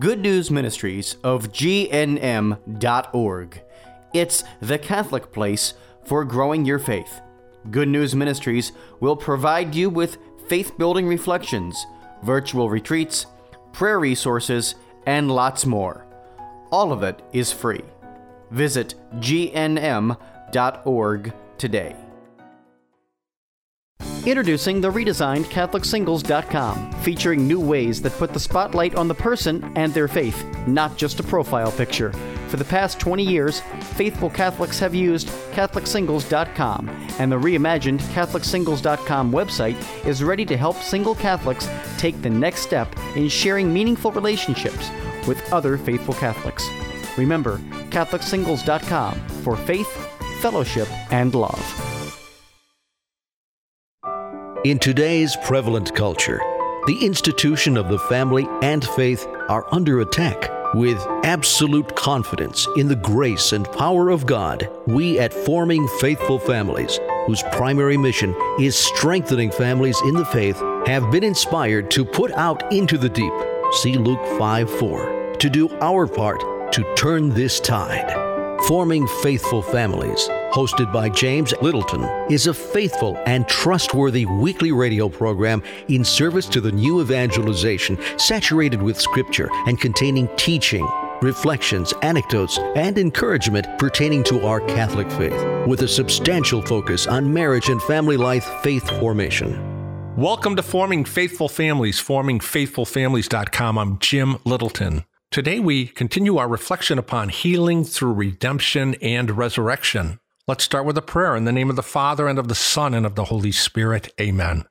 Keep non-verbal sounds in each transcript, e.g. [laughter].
Good News Ministries of GNM.org. It's the Catholic place for growing your faith. Good News Ministries will provide you with faith building reflections, virtual retreats, prayer resources, and lots more. All of it is free. Visit gnm.org today. Introducing the redesigned CatholicSingles.com, featuring new ways that put the spotlight on the person and their faith, not just a profile picture. For the past 20 years, faithful Catholics have used CatholicSingles.com, and the reimagined CatholicSingles.com website is ready to help single Catholics take the next step in sharing meaningful relationships with other faithful Catholics. Remember, CatholicSingles.com for faith, fellowship, and love. In today's prevalent culture, the institution of the family and faith are under attack. With absolute confidence in the grace and power of God, we at Forming Faithful Families, whose primary mission is strengthening families in the faith, have been inspired to put out into the deep, see Luke 5 4, to do our part to turn this tide. Forming Faithful Families, hosted by James Littleton, is a faithful and trustworthy weekly radio program in service to the new evangelization, saturated with scripture and containing teaching, reflections, anecdotes, and encouragement pertaining to our Catholic faith, with a substantial focus on marriage and family life faith formation. Welcome to Forming Faithful Families, formingfaithfulfamilies.com. I'm Jim Littleton. Today, we continue our reflection upon healing through redemption and resurrection. Let's start with a prayer in the name of the Father, and of the Son, and of the Holy Spirit. Amen.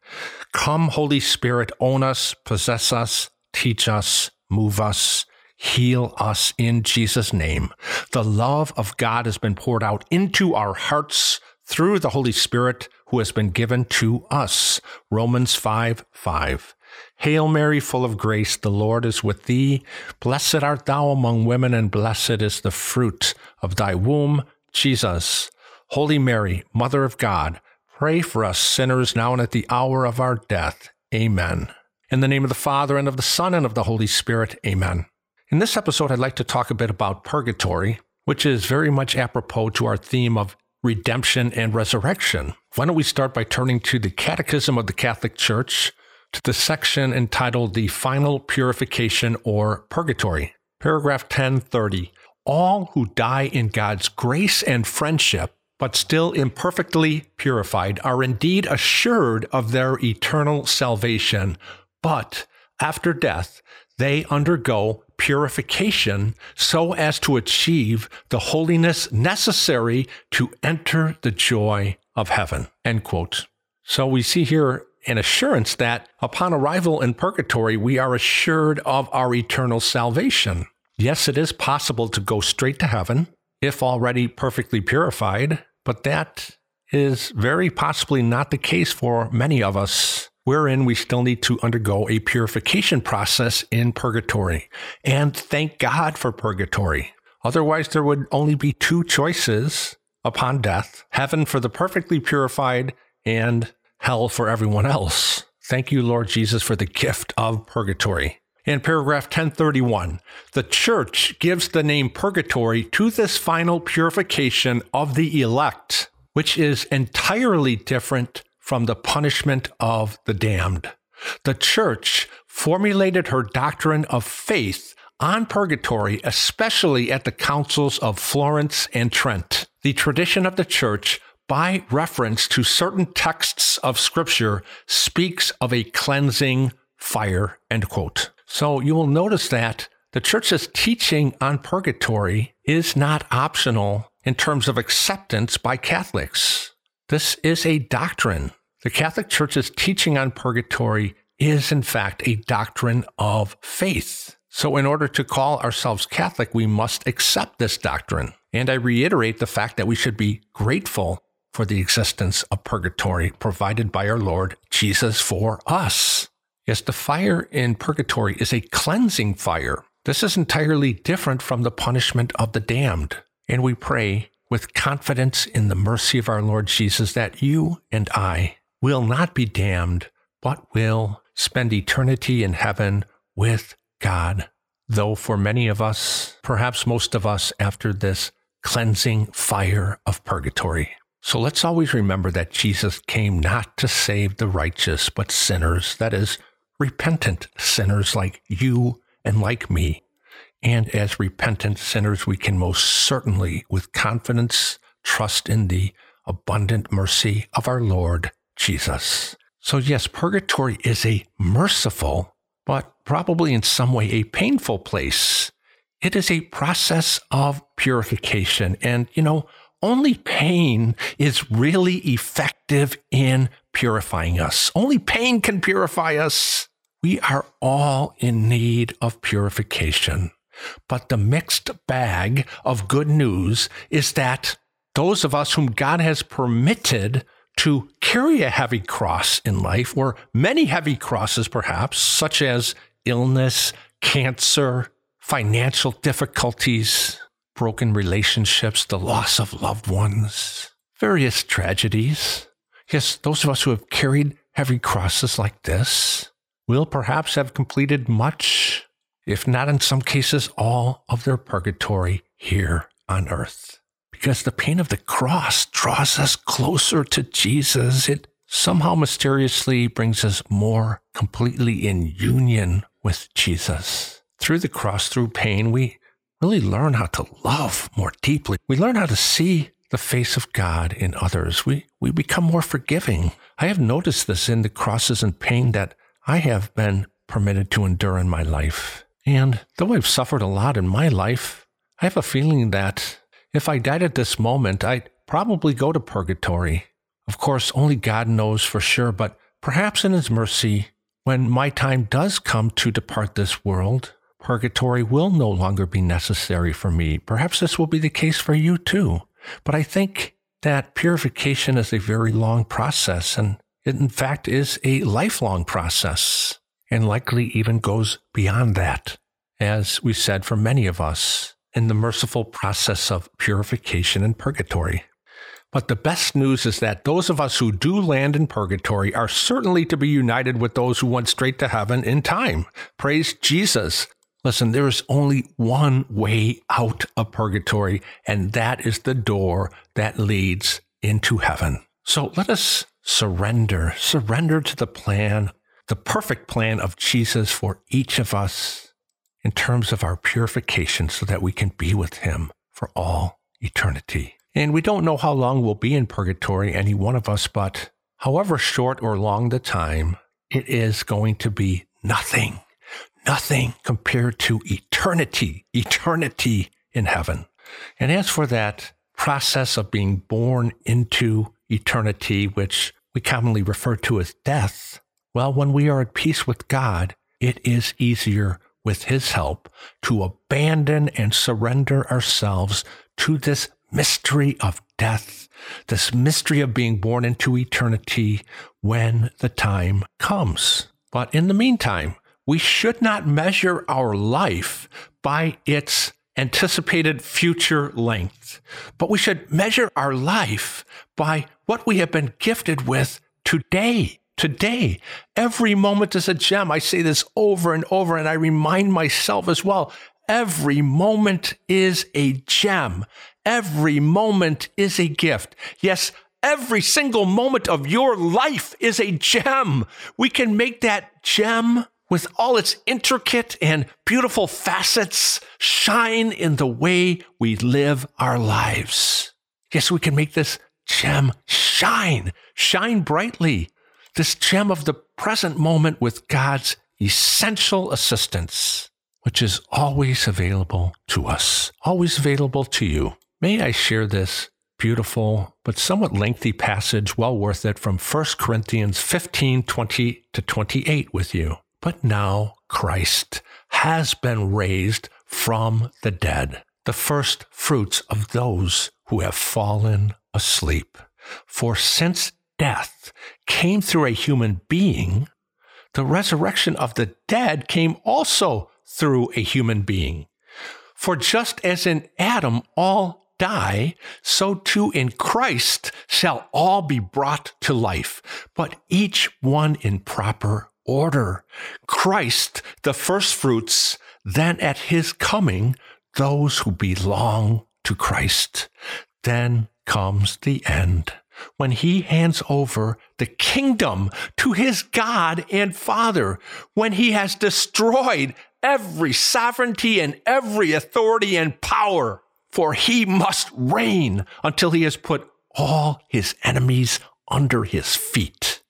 Come, Holy Spirit, own us, possess us, teach us, move us, heal us in Jesus' name. The love of God has been poured out into our hearts through the Holy Spirit who has been given to us. Romans 5 5. Hail Mary, full of grace, the Lord is with thee. Blessed art thou among women, and blessed is the fruit of thy womb, Jesus. Holy Mary, Mother of God, pray for us sinners now and at the hour of our death. Amen. In the name of the Father, and of the Son, and of the Holy Spirit. Amen. In this episode, I'd like to talk a bit about purgatory, which is very much apropos to our theme of redemption and resurrection. Why don't we start by turning to the Catechism of the Catholic Church, to the section entitled The Final Purification or Purgatory. Paragraph 1030. All who die in God's grace and friendship, but still imperfectly purified, are indeed assured of their eternal salvation, but after death, they undergo purification so as to achieve the holiness necessary to enter the joy of heaven. End quote. So we see here an assurance that upon arrival in purgatory, we are assured of our eternal salvation. Yes, it is possible to go straight to heaven if already perfectly purified, but that is very possibly not the case for many of us, wherein we still need to undergo a purification process in purgatory. And thank God for purgatory. Otherwise, there would only be two choices upon death heaven for the perfectly purified and hell for everyone else. Thank you, Lord Jesus, for the gift of purgatory. In paragraph 1031, the church gives the name purgatory to this final purification of the elect, which is entirely different from the punishment of the damned. The church formulated her doctrine of faith on purgatory, especially at the councils of Florence and Trent. The tradition of the church by reference to certain texts of scripture speaks of a cleansing fire end quote so you will notice that the church's teaching on purgatory is not optional in terms of acceptance by catholics. This is a doctrine. The catholic church's teaching on purgatory is in fact a doctrine of faith. So in order to call ourselves catholic we must accept this doctrine. And I reiterate the fact that we should be grateful for the existence of purgatory provided by our Lord Jesus for us. Yes, the fire in purgatory is a cleansing fire. This is entirely different from the punishment of the damned. And we pray with confidence in the mercy of our Lord Jesus that you and I will not be damned, but will spend eternity in heaven with God. though for many of us, perhaps most of us, after this cleansing fire of purgatory. So let's always remember that Jesus came not to save the righteous, but sinners, that is, repentant sinners like you and like me. And as repentant sinners, we can most certainly, with confidence, trust in the abundant mercy of our Lord Jesus. So, yes, purgatory is a merciful, but probably in some way a painful place. It is a process of purification. And, you know, only pain is really effective in purifying us. Only pain can purify us. We are all in need of purification. But the mixed bag of good news is that those of us whom God has permitted to carry a heavy cross in life, or many heavy crosses perhaps, such as illness, cancer, financial difficulties, broken relationships, the loss of loved ones, various tragedies. Yes, those of us who have carried heavy crosses like this will perhaps have completed much, if not in some cases all, of their purgatory here on earth. Because the pain of the cross draws us closer to Jesus. It somehow mysteriously brings us more completely in union with Jesus. Through the cross, through pain, we really learn how to love more deeply. We learn how to see the face of God in others. We, we become more forgiving. I have noticed this in the crosses and pain that I have been permitted to endure in my life. And though I've suffered a lot in my life, I have a feeling that if I died at this moment, I'd probably go to purgatory. Of course, only God knows for sure, but perhaps in His mercy, when my time does come to depart this world, Purgatory will no longer be necessary for me. Perhaps this will be the case for you too. But I think that purification is a very long process, and it in fact is a lifelong process, and likely even goes beyond that. As we said for many of us, in the merciful process of purification and purgatory. But the best news is that those of us who do land in purgatory are certainly to be united with those who went straight to heaven in time. Praise Jesus. Listen, there is only one way out of purgatory, and that is the door that leads into heaven. So let us surrender, surrender to the plan, the perfect plan of Jesus for each of us in terms of our purification so that we can be with him for all eternity. And we don't know how long we'll be in purgatory, any one of us, but however short or long the time, it is going to be nothing nothing compared to eternity, eternity in heaven. And as for that process of being born into eternity, which we commonly refer to as death, well, when we are at peace with God, it is easier with His help to abandon and surrender ourselves to this mystery of death, this mystery of being born into eternity when the time comes. But in the meantime, we should not measure our life by its anticipated future length, but we should measure our life by what we have been gifted with today. Today, every moment is a gem. I say this over and over, and I remind myself as well. Every moment is a gem. Every moment is a gift. Yes, every single moment of your life is a gem. We can make that gem with all its intricate and beautiful facets, shine in the way we live our lives. Yes, we can make this gem shine, shine brightly, this gem of the present moment with God's essential assistance, which is always available to us, always available to you. May I share this beautiful but somewhat lengthy passage, well worth it, from 1 Corinthians 15 20 to 28 with you. But now Christ has been raised from the dead, the first fruits of those who have fallen asleep. For since death came through a human being, the resurrection of the dead came also through a human being. For just as in Adam all die, so too in Christ shall all be brought to life, but each one in proper order. Christ, the first fruits, then at his coming, those who belong to Christ. Then comes the end when he hands over the kingdom to his God and Father, when he has destroyed every sovereignty and every authority and power, for he must reign until he has put all his enemies under his feet.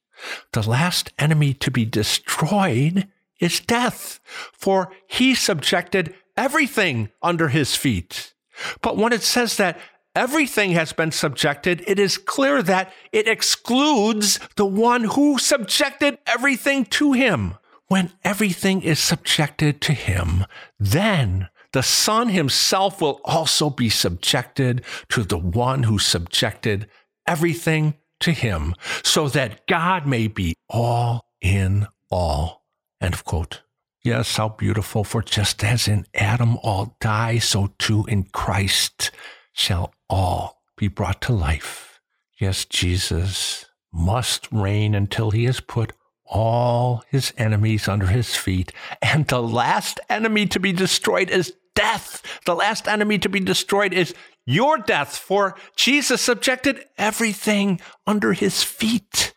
The last enemy to be destroyed is death, for he subjected everything under his feet. But when it says that everything has been subjected, it is clear that it excludes the one who subjected everything to him. When everything is subjected to him, then the Son himself will also be subjected to the one who subjected everything to him, so that God may be all in all. End of quote. Yes, how beautiful, for just as in Adam all die, so too in Christ shall all be brought to life. Yes, Jesus must reign until he has put all his enemies under his feet. And the last enemy to be destroyed is death. The last enemy to be destroyed is your death, for Jesus subjected everything under his feet.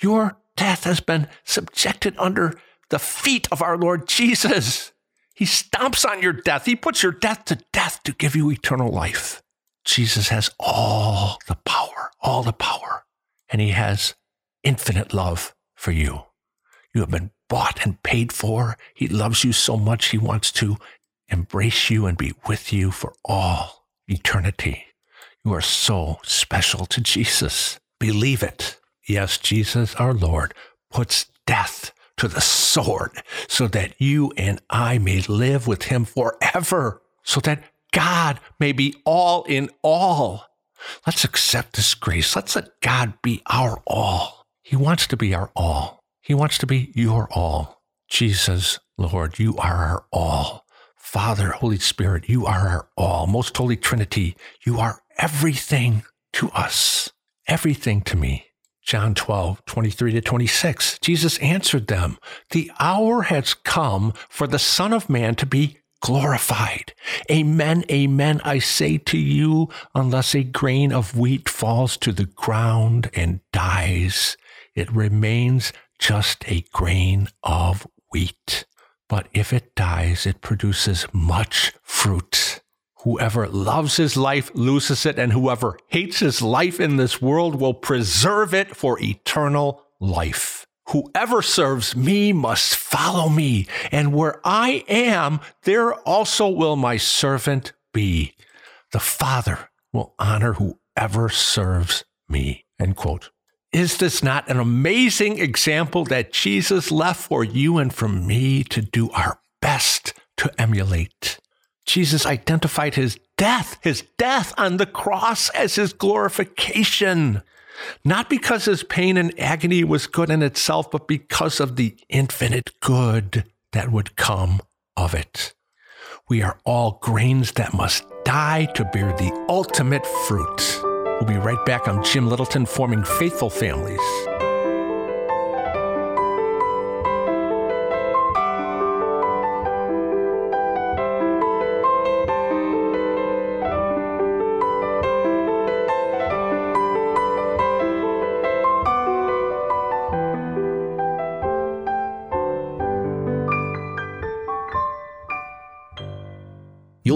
Your death has been subjected under the feet of our Lord Jesus. He stomps on your death. He puts your death to death to give you eternal life. Jesus has all the power, all the power, and he has infinite love for you. You have been bought and paid for. He loves you so much, he wants to embrace you and be with you for all eternity. You are so special to Jesus. Believe it. Yes, Jesus, our Lord, puts death to the sword so that you and I may live with him forever, so that God may be all in all. Let's accept this grace. Let's let God be our all. He wants to be our all. He wants to be your all. Jesus, Lord, you are our all. Father, Holy Spirit, you are our all. Most Holy Trinity, you are everything to us, everything to me. John 12, 23 to 26. Jesus answered them, The hour has come for the Son of Man to be glorified. Amen, amen, I say to you, unless a grain of wheat falls to the ground and dies, it remains just a grain of wheat. But if it dies, it produces much fruit. Whoever loves his life loses it, and whoever hates his life in this world will preserve it for eternal life. Whoever serves me must follow me, and where I am, there also will my servant be. The Father will honor whoever serves me. End quote. Is this not an amazing example that Jesus left for you and for me to do our best to emulate? Jesus identified his death, his death on the cross as his glorification. Not because his pain and agony was good in itself, but because of the infinite good that would come of it. We are all grains that must die to bear the ultimate fruit. We'll be right back. I'm Jim Littleton, forming faithful families.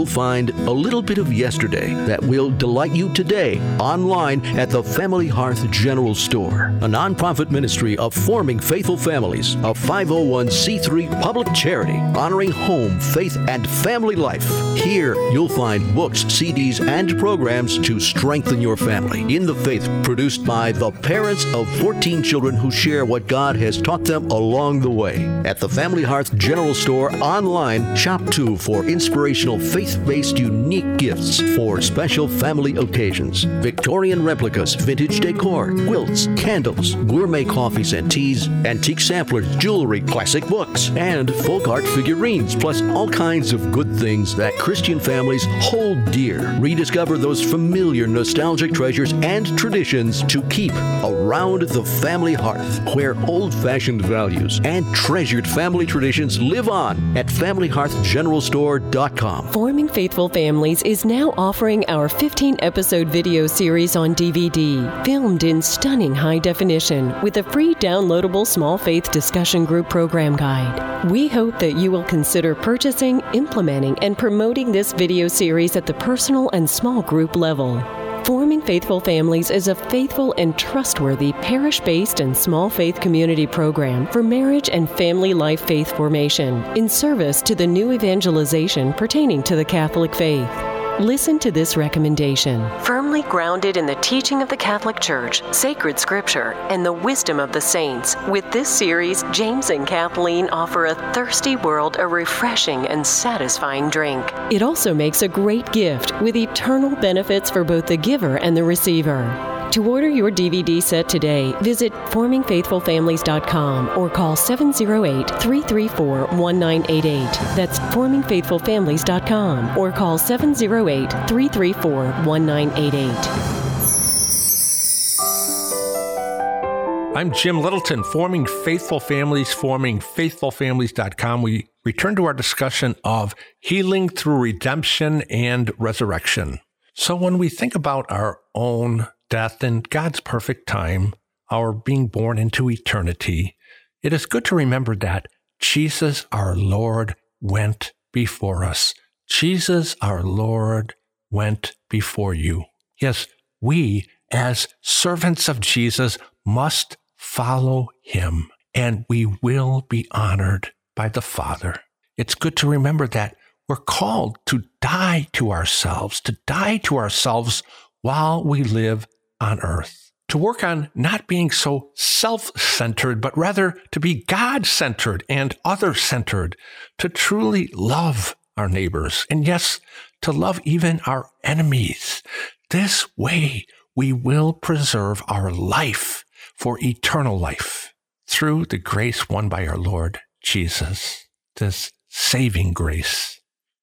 You'll find a little bit of yesterday that will delight you today online at the Family Hearth General Store, a nonprofit ministry of forming faithful families, a 501c3 public charity honoring home, faith, and family life. Here, you'll find books, CDs, and programs to strengthen your family in the faith produced by the parents of 14 children who share what God has taught them along the way. At the Family Hearth General Store online, shop too for inspirational faith faith based unique gifts for special family occasions. Victorian replicas, vintage decor, quilts, candles, gourmet coffees and teas, antique samplers, jewelry, classic books, and folk art figurines, plus all kinds of good things that Christian families hold dear. Rediscover those familiar nostalgic treasures and traditions to keep around the family hearth, where old fashioned values and treasured family traditions live on at FamilyHearthGeneralStore.com. Faithful Families is now offering our 15 episode video series on DVD, filmed in stunning high definition with a free downloadable small faith discussion group program guide. We hope that you will consider purchasing, implementing, and promoting this video series at the personal and small group level. Forming Faithful Families is a faithful and trustworthy parish based and small faith community program for marriage and family life faith formation in service to the new evangelization pertaining to the Catholic faith. Listen to this recommendation. Firmly grounded in the teaching of the Catholic Church, sacred scripture, and the wisdom of the saints, with this series, James and Kathleen offer a thirsty world a refreshing and satisfying drink. It also makes a great gift with eternal benefits for both the giver and the receiver. To order your DVD set today, visit formingfaithfulfamilies.com or call 708 334 1988. That's formingfaithfulfamilies.com or call 708 334 1988. I'm Jim Littleton, Forming Faithful Families, forming formingfaithfulfamilies.com. We return to our discussion of healing through redemption and resurrection. So, when we think about our own death and God's perfect time, our being born into eternity, it is good to remember that Jesus our Lord went before us. Jesus our Lord went before you. Yes, we, as servants of Jesus, must follow him, and we will be honored by the Father. It's good to remember that we're called to die to ourselves, to die to ourselves while we live on earth. To work on not being so self centered, but rather to be God centered and other centered, to truly love our neighbors, and yes, to love even our enemies. This way we will preserve our life for eternal life through the grace won by our Lord Jesus, this saving grace.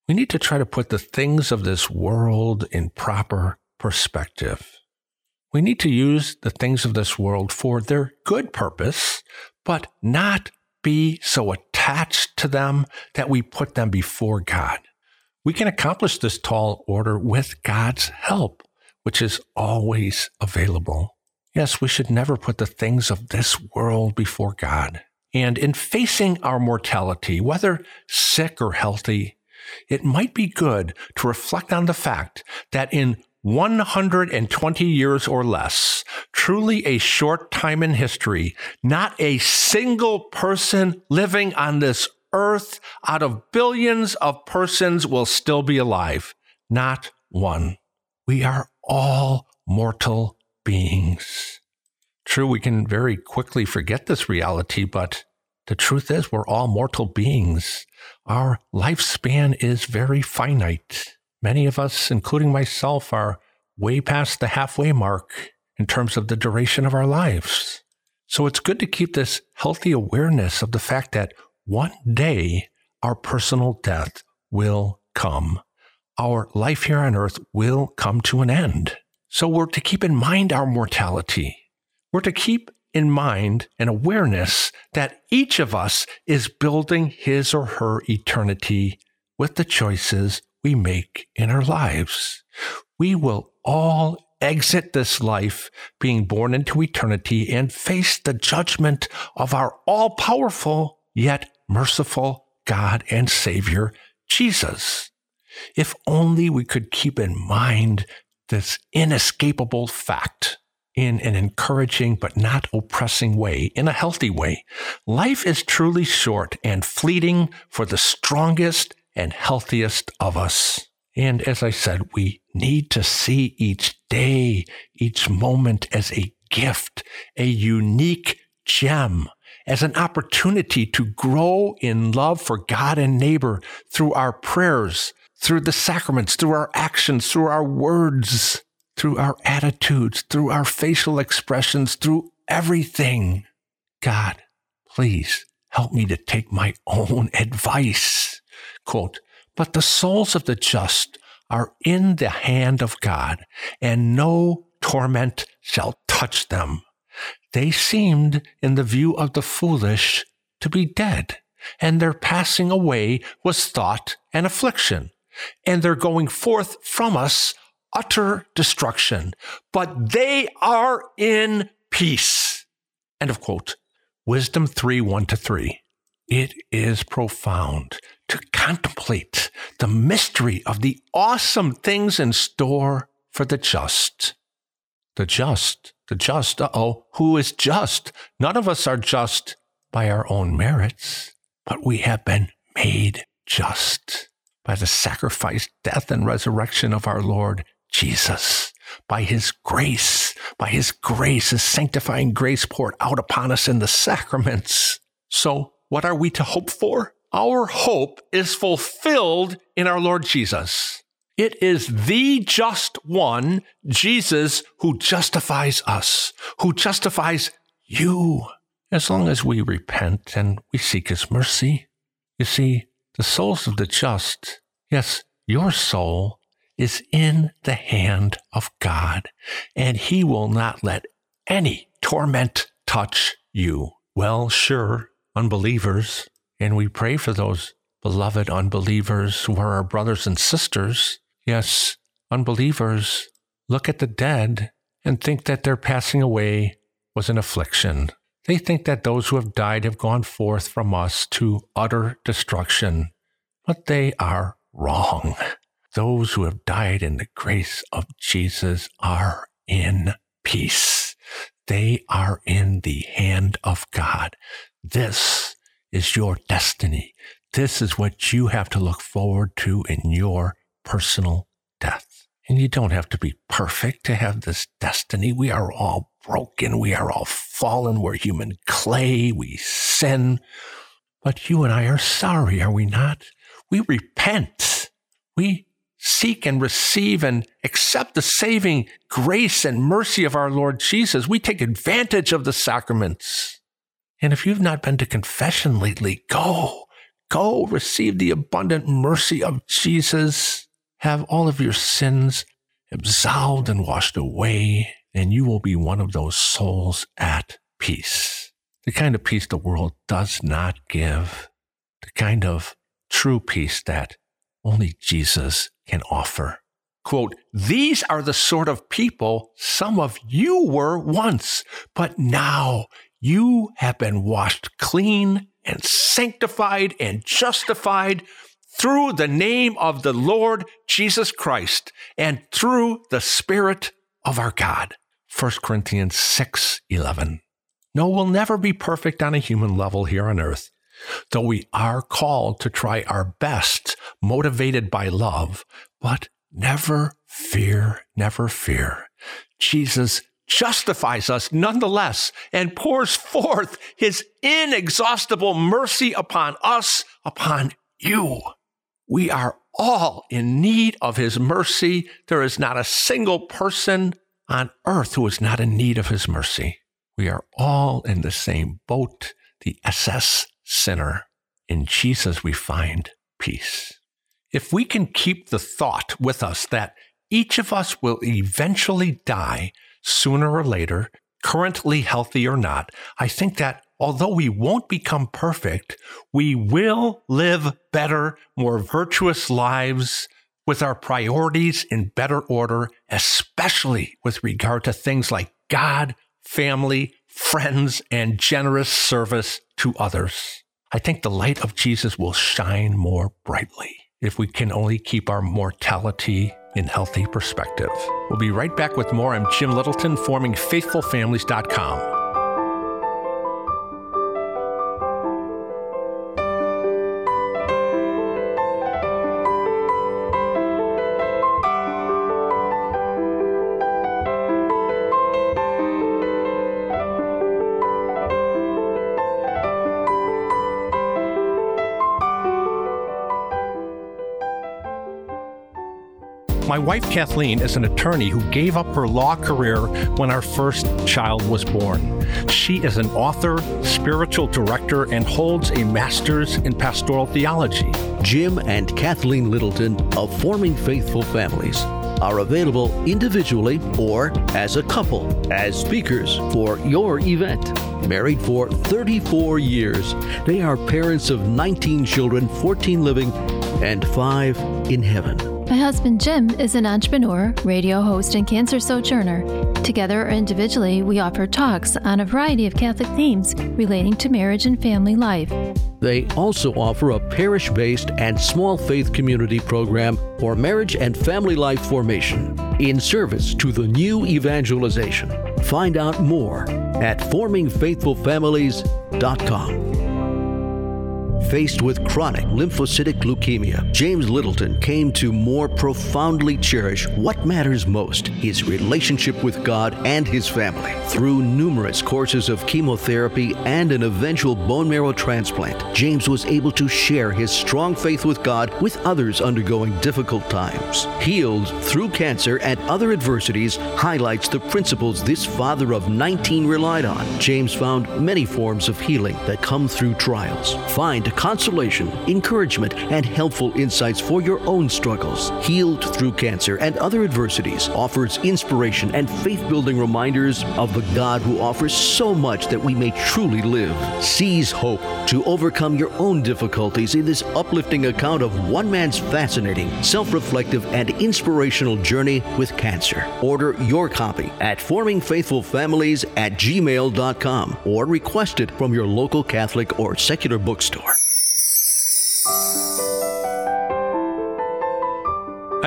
We need to try to put the things of this world in proper perspective. We need to use the things of this world for their good purpose, but not be so attached to them that we put them before God. We can accomplish this tall order with God's help, which is always available. Yes, we should never put the things of this world before God. And in facing our mortality, whether sick or healthy, it might be good to reflect on the fact that in 120 years or less, truly a short time in history, not a single person living on this earth out of billions of persons will still be alive. Not one. We are all mortal beings. True, we can very quickly forget this reality, but the truth is we're all mortal beings. Our lifespan is very finite. Many of us, including myself, are way past the halfway mark in terms of the duration of our lives. So it's good to keep this healthy awareness of the fact that one day our personal death will come. Our life here on earth will come to an end. So we're to keep in mind our mortality. We're to keep in mind an awareness that each of us is building his or her eternity with the choices we make in our lives. We will all exit this life being born into eternity and face the judgment of our all powerful yet merciful God and Savior, Jesus. If only we could keep in mind this inescapable fact in an encouraging but not oppressing way, in a healthy way. Life is truly short and fleeting for the strongest and healthiest of us. And as I said, we need to see each day, each moment as a gift, a unique gem, as an opportunity to grow in love for God and neighbor through our prayers, through the sacraments, through our actions, through our words, through our attitudes, through our facial expressions, through everything. God, please help me to take my own [laughs] advice. Quote, but the souls of the just are in the hand of God, and no torment shall touch them. They seemed, in the view of the foolish, to be dead, and their passing away was thought an affliction, and their going forth from us utter destruction. But they are in peace. End of quote. Wisdom 3 1 to 3. It is profound to contemplate the mystery of the awesome things in store for the just. The just, the just, uh oh, who is just? None of us are just by our own merits, but we have been made just by the sacrifice, death, and resurrection of our Lord Jesus. By his grace, by his grace, his sanctifying grace poured out upon us in the sacraments. So, what are we to hope for? Our hope is fulfilled in our Lord Jesus. It is the just one, Jesus, who justifies us, who justifies you, as long as we repent and we seek his mercy. You see, the souls of the just, yes, your soul, is in the hand of God, and he will not let any torment touch you. Well, sure, unbelievers, and we pray for those beloved unbelievers who are our brothers and sisters. Yes, unbelievers look at the dead and think that their passing away was an affliction. They think that those who have died have gone forth from us to utter destruction, but they are wrong. Those who have died in the grace of Jesus are in peace. They are in the hand of God. This is your destiny. This is what you have to look forward to in your personal death. And you don't have to be perfect to have this destiny. We are all broken. We are all fallen. We're human clay. We sin. But you and I are sorry, are we not? We repent. We seek and receive and accept the saving grace and mercy of our Lord Jesus. We take advantage of the sacraments. And if you've not been to confession lately, go, go receive the abundant mercy of Jesus. Have all of your sins absolved and washed away, and you will be one of those souls at peace. The kind of peace the world does not give, the kind of true peace that only Jesus can offer. Quote, these are the sort of people some of you were once, but now you have been washed clean and sanctified and justified through the name of the Lord Jesus Christ and through the Spirit of our God. 1 Corinthians 6 11. No, we'll never be perfect on a human level here on earth, though we are called to try our best, motivated by love, but never fear, never fear. Jesus justifies us nonetheless and pours forth his inexhaustible mercy upon us, upon you. We are all in need of his mercy. There is not a single person on earth who is not in need of his mercy. We are all in the same boat, the SS sinner. In Jesus, we find peace. If we can keep the thought with us that each of us will eventually die sooner or later, currently healthy or not, I think that although we won't become perfect, we will live better, more virtuous lives with our priorities in better order, especially with regard to things like God, family, friends, and generous service to others. I think the light of Jesus will shine more brightly if we can only keep our mortality in healthy perspective. We'll be right back with more. I'm Jim Littleton, formingfaithfulfamilies.com. My wife Kathleen is an attorney who gave up her law career when our first child was born. She is an author, spiritual director, and holds a master's in pastoral theology. Jim and Kathleen Littleton of Forming Faithful Families are available individually or as a couple as speakers for your event. Married for 34 years, they are parents of 19 children, 14 living, and 5 in heaven. My husband Jim is an entrepreneur, radio host, and cancer sojourner. Together or individually, we offer talks on a variety of Catholic themes relating to marriage and family life. They also offer a parish based and small faith community program for marriage and family life formation in service to the new evangelization. Find out more at formingfaithfulfamilies.com. Faced with chronic lymphocytic leukemia, James Littleton came to more profoundly cherish what matters most his relationship with God and his family. Through numerous courses of chemotherapy and an eventual bone marrow transplant, James was able to share his strong faith with God with others undergoing difficult times. Healed through cancer and other adversities highlights the principles this father of 19 relied on. James found many forms of healing that come through trials. Find consolation, encouragement, and helpful insights for your own struggles. Healed Through Cancer and Other Adversities offers inspiration and faith building reminders of the God who offers so much that we may truly live. Seize hope to overcome your own difficulties in this uplifting account of one man's fascinating, self reflective, and inspirational journey with cancer. Order your copy at formingfaithfulfamilies at gmail.com or request it from your local Catholic or secular bookstore.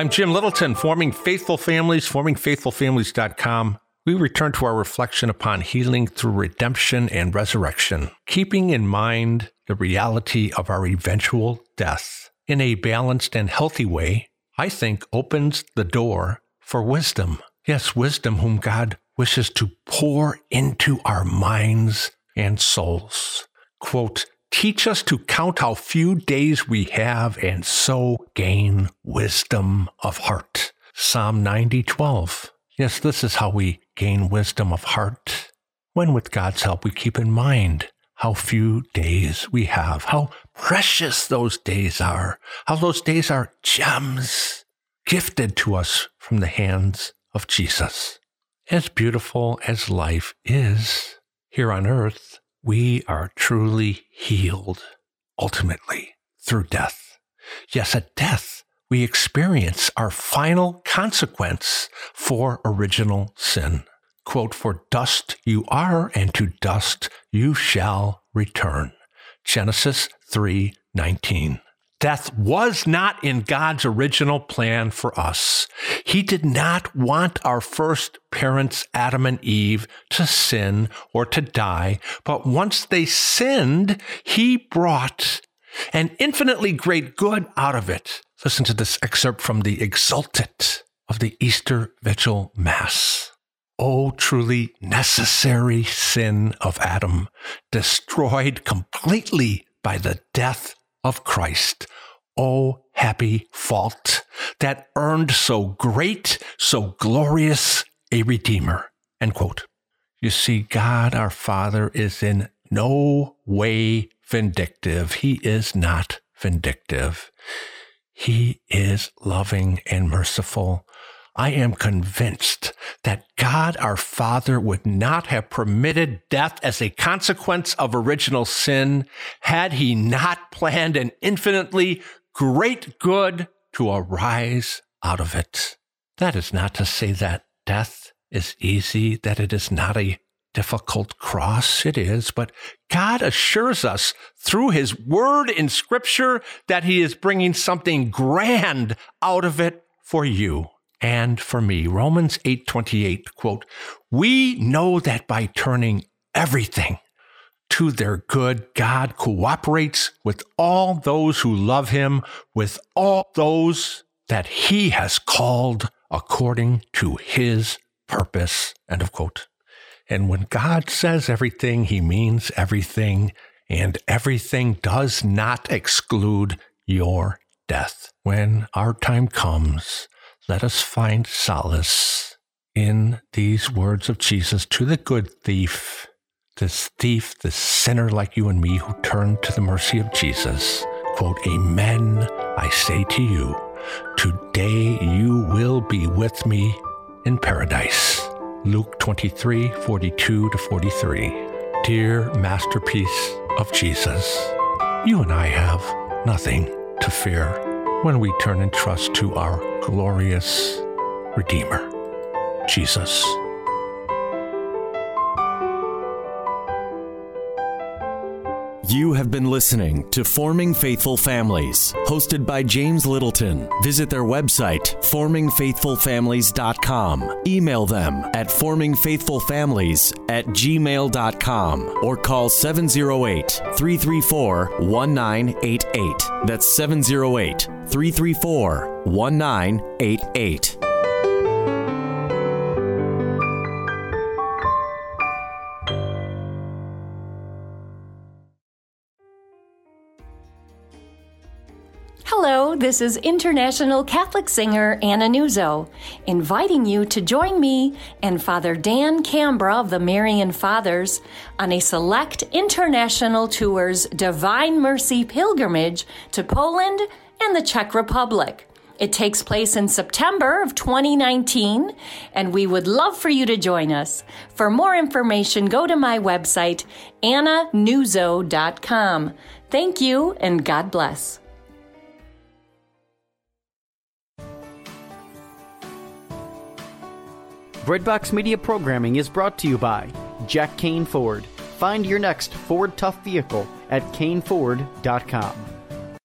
I'm Jim Littleton, Forming Faithful Families, formingfaithfulfamilies.com. We return to our reflection upon healing through redemption and resurrection, keeping in mind the reality of our eventual death in a balanced and healthy way, I think opens the door for wisdom. Yes, wisdom whom God wishes to pour into our minds and souls. Quote, Teach us to count how few days we have and so gain wisdom of heart. Psalm 90, 12. Yes, this is how we gain wisdom of heart. When, with God's help, we keep in mind how few days we have, how precious those days are, how those days are gems gifted to us from the hands of Jesus. As beautiful as life is here on earth, we are truly healed ultimately through death. Yes, at death, we experience our final consequence for original sin. Quote, For dust you are, and to dust you shall return. Genesis 3 19. Death was not in God's original plan for us. He did not want our first parents, Adam and Eve, to sin or to die, but once they sinned, He brought an infinitely great good out of it. Listen to this excerpt from the Exultet of the Easter Vigil Mass. Oh, truly necessary sin of Adam, destroyed completely by the death of Christ. Oh, happy fault that earned so great, so glorious a Redeemer. End quote. You see, God our Father is in no way vindictive. He is not vindictive. He is loving and merciful. I am convinced that God our Father would not have permitted death as a consequence of original sin had he not planned an infinitely great good to arise out of it. That is not to say that death is easy, that it is not a difficult cross. It is, but God assures us through his word in scripture that he is bringing something grand out of it for you and for me. Romans 8:28 quote, "We know that by turning everything to their good, God cooperates with all those who love him, with all those that he has called according to his purpose." End of quote. And when God says everything, he means everything, and everything does not exclude your death. When our time comes, let us find solace in these words of Jesus to the good thief, this thief, this sinner like you and me who turned to the mercy of Jesus. Quote, Amen, I say to you, today you will be with me in paradise. Luke 23 42 to 43. Dear masterpiece of Jesus, you and I have nothing to fear when we turn and trust to our glorious Redeemer, Jesus. You have been listening to Forming Faithful Families, hosted by James Littleton. Visit their website, formingfaithfulfamilies.com. Email them at formingfaithfulfamilies at gmail.com or call 708 334 1988. That's 708 334 1988. This is international Catholic singer Anna Nuzzo, inviting you to join me and Father Dan Cambra of the Marian Fathers on a select international tour's Divine Mercy pilgrimage to Poland and the Czech Republic. It takes place in September of 2019, and we would love for you to join us. For more information, go to my website, annanuzzo.com. Thank you, and God bless. Breadbox Media programming is brought to you by Jack Kane Ford. Find your next Ford Tough vehicle at caneford.com.